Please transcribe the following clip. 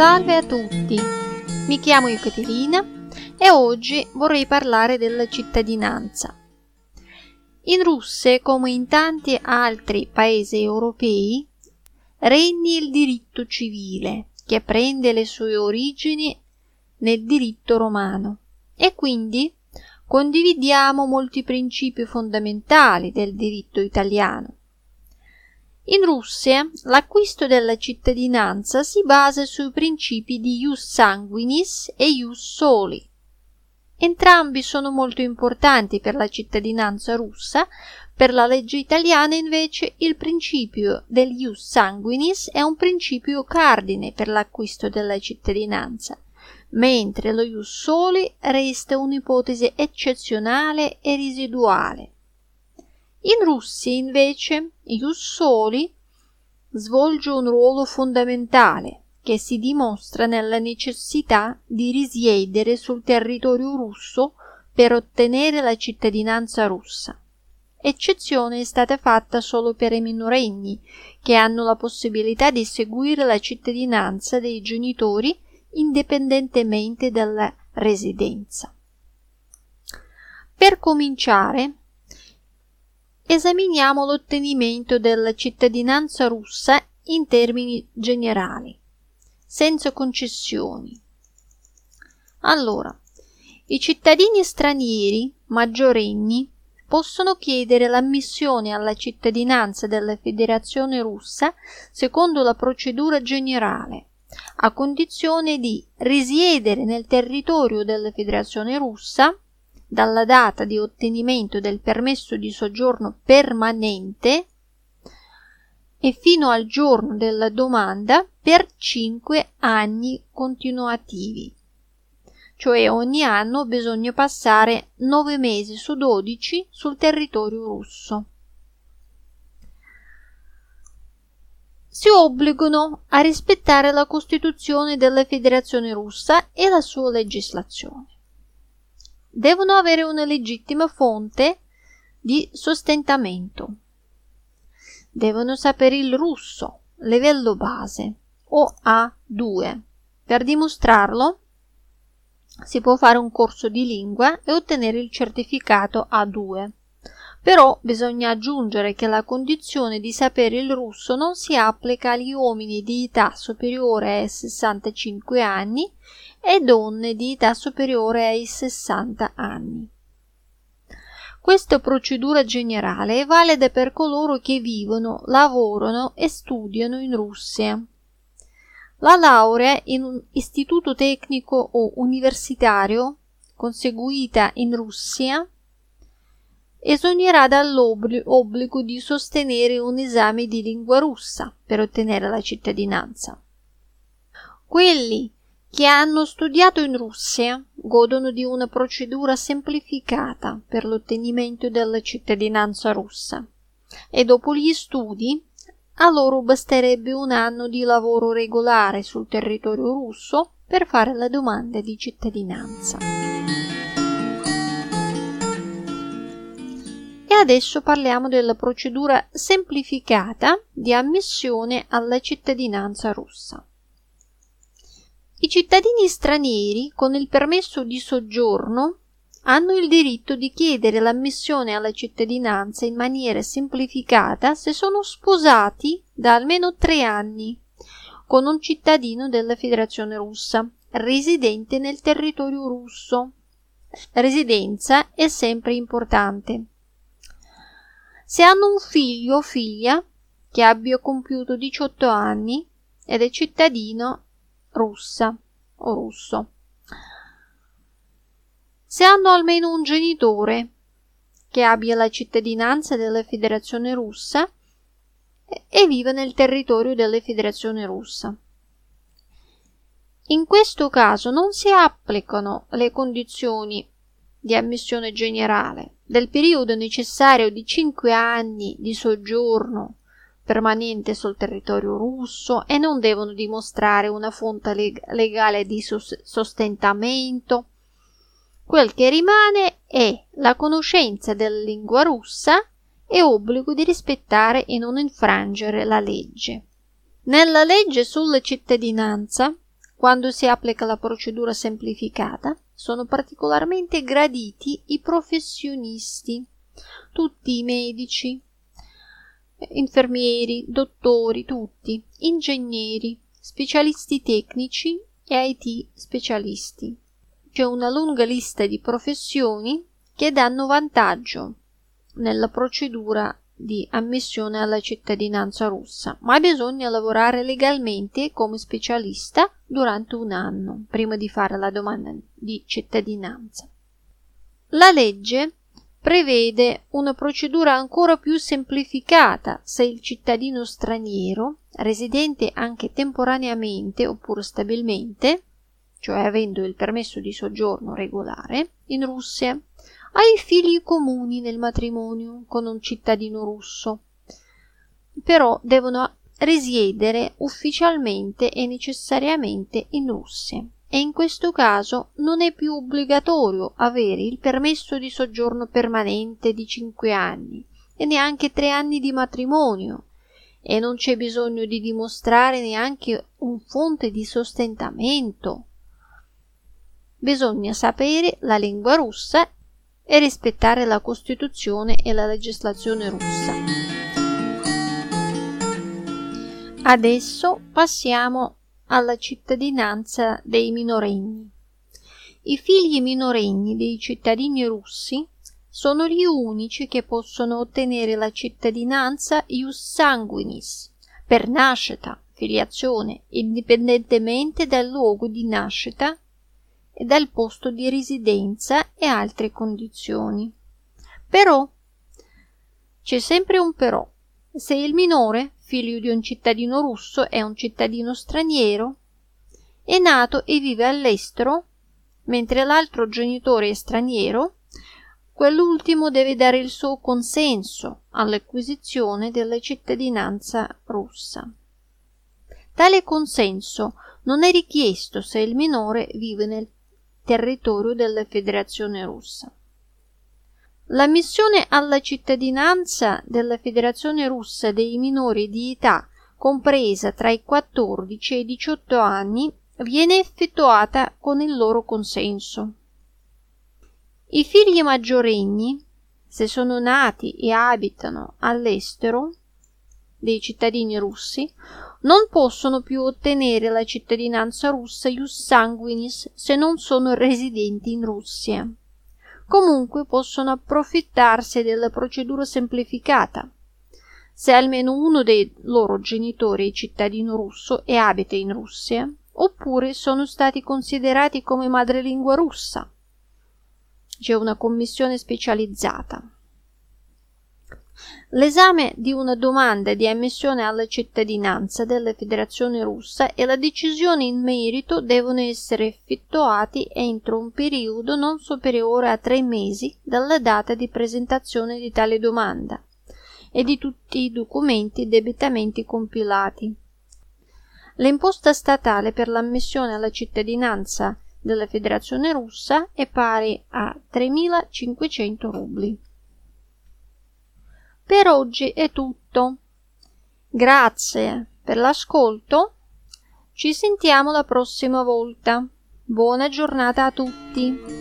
Salve a tutti, mi chiamo Ekaterina e oggi vorrei parlare della cittadinanza. In Russia, come in tanti altri paesi europei, regni il diritto civile, che prende le sue origini nel diritto romano e quindi condividiamo molti principi fondamentali del diritto italiano. In Russia l'acquisto della cittadinanza si basa sui principi di ius sanguinis e ius soli. Entrambi sono molto importanti per la cittadinanza russa, per la legge italiana invece il principio del ius sanguinis è un principio cardine per l'acquisto della cittadinanza, mentre lo ius soli resta un'ipotesi eccezionale e residuale. In Russia, invece, Ius Soli svolge un ruolo fondamentale che si dimostra nella necessità di risiedere sul territorio russo per ottenere la cittadinanza russa. Eccezione è stata fatta solo per i minorenni, che hanno la possibilità di seguire la cittadinanza dei genitori indipendentemente dalla residenza. Per cominciare, esaminiamo l'ottenimento della cittadinanza russa in termini generali, senza concessioni. Allora, i cittadini stranieri maggiorenni possono chiedere l'ammissione alla cittadinanza della Federazione russa secondo la procedura generale, a condizione di risiedere nel territorio della Federazione russa dalla data di ottenimento del permesso di soggiorno permanente e fino al giorno della domanda per 5 anni continuativi. Cioè ogni anno bisogna passare 9 mesi su 12 sul territorio russo. Si obbligano a rispettare la Costituzione della Federazione russa e la sua legislazione devono avere una legittima fonte di sostentamento. Devono sapere il russo, livello base o A2. Per dimostrarlo si può fare un corso di lingua e ottenere il certificato A2. Però bisogna aggiungere che la condizione di sapere il russo non si applica agli uomini di età superiore ai 65 anni e donne di età superiore ai 60 anni. Questa procedura generale è valida per coloro che vivono, lavorano e studiano in Russia. La laurea in un istituto tecnico o universitario conseguita in Russia esonerà dall'obbligo di sostenere un esame di lingua russa per ottenere la cittadinanza. Quelli che hanno studiato in Russia godono di una procedura semplificata per l'ottenimento della cittadinanza russa e dopo gli studi a loro basterebbe un anno di lavoro regolare sul territorio russo per fare la domanda di cittadinanza. Adesso parliamo della procedura semplificata di ammissione alla cittadinanza russa. I cittadini stranieri con il permesso di soggiorno hanno il diritto di chiedere l'ammissione alla cittadinanza in maniera semplificata se sono sposati da almeno tre anni con un cittadino della Federazione russa residente nel territorio russo. Residenza è sempre importante. Se hanno un figlio o figlia che abbia compiuto 18 anni ed è cittadino russa o russo. Se hanno almeno un genitore che abbia la cittadinanza della Federazione russa e vive nel territorio della Federazione russa. In questo caso non si applicano le condizioni di ammissione generale del periodo necessario di cinque anni di soggiorno permanente sul territorio russo e non devono dimostrare una fonte leg- legale di sostentamento. Quel che rimane è la conoscenza della lingua russa e obbligo di rispettare e non infrangere la legge. Nella legge sulla cittadinanza quando si applica la procedura semplificata, sono particolarmente graditi i professionisti, tutti i medici, infermieri, dottori, tutti, ingegneri, specialisti tecnici e IT specialisti. C'è una lunga lista di professioni che danno vantaggio nella procedura di ammissione alla cittadinanza russa, ma bisogna lavorare legalmente come specialista durante un anno prima di fare la domanda di cittadinanza. La legge prevede una procedura ancora più semplificata se il cittadino straniero, residente anche temporaneamente oppure stabilmente, cioè avendo il permesso di soggiorno regolare, in Russia, ha i figli comuni nel matrimonio con un cittadino russo, però devono risiedere ufficialmente e necessariamente in Russia e in questo caso non è più obbligatorio avere il permesso di soggiorno permanente di cinque anni e neanche tre anni di matrimonio e non c'è bisogno di dimostrare neanche un fonte di sostentamento. Bisogna sapere la lingua russa e rispettare la Costituzione e la legislazione russa. Adesso passiamo alla cittadinanza dei minorenni. I figli minorenni dei cittadini russi sono gli unici che possono ottenere la cittadinanza ius sanguinis per nascita, filiazione, indipendentemente dal luogo di nascita e dal posto di residenza e altre condizioni. Però c'è sempre un però. Se il minore figlio di un cittadino russo e un cittadino straniero, è nato e vive all'estero, mentre l'altro genitore è straniero, quell'ultimo deve dare il suo consenso all'acquisizione della cittadinanza russa. Tale consenso non è richiesto se il minore vive nel territorio della Federazione russa. L'ammissione alla cittadinanza della Federazione russa dei minori di età compresa tra i 14 e i 18 anni viene effettuata con il loro consenso. I figli maggiorenni, se sono nati e abitano all'estero dei cittadini russi, non possono più ottenere la cittadinanza russa ius sanguinis se non sono residenti in Russia comunque possono approfittarsi della procedura semplificata. Se almeno uno dei loro genitori è cittadino russo e abita in Russia, oppure sono stati considerati come madrelingua russa. C'è una commissione specializzata. L'esame di una domanda di ammissione alla cittadinanza della Federazione russa e la decisione in merito devono essere effettuati entro un periodo non superiore a tre mesi dalla data di presentazione di tale domanda e di tutti i documenti debitamente compilati. L'imposta statale per l'ammissione alla cittadinanza della Federazione russa è pari a 3.500 rubli. Per oggi è tutto. Grazie per l'ascolto. Ci sentiamo la prossima volta. Buona giornata a tutti.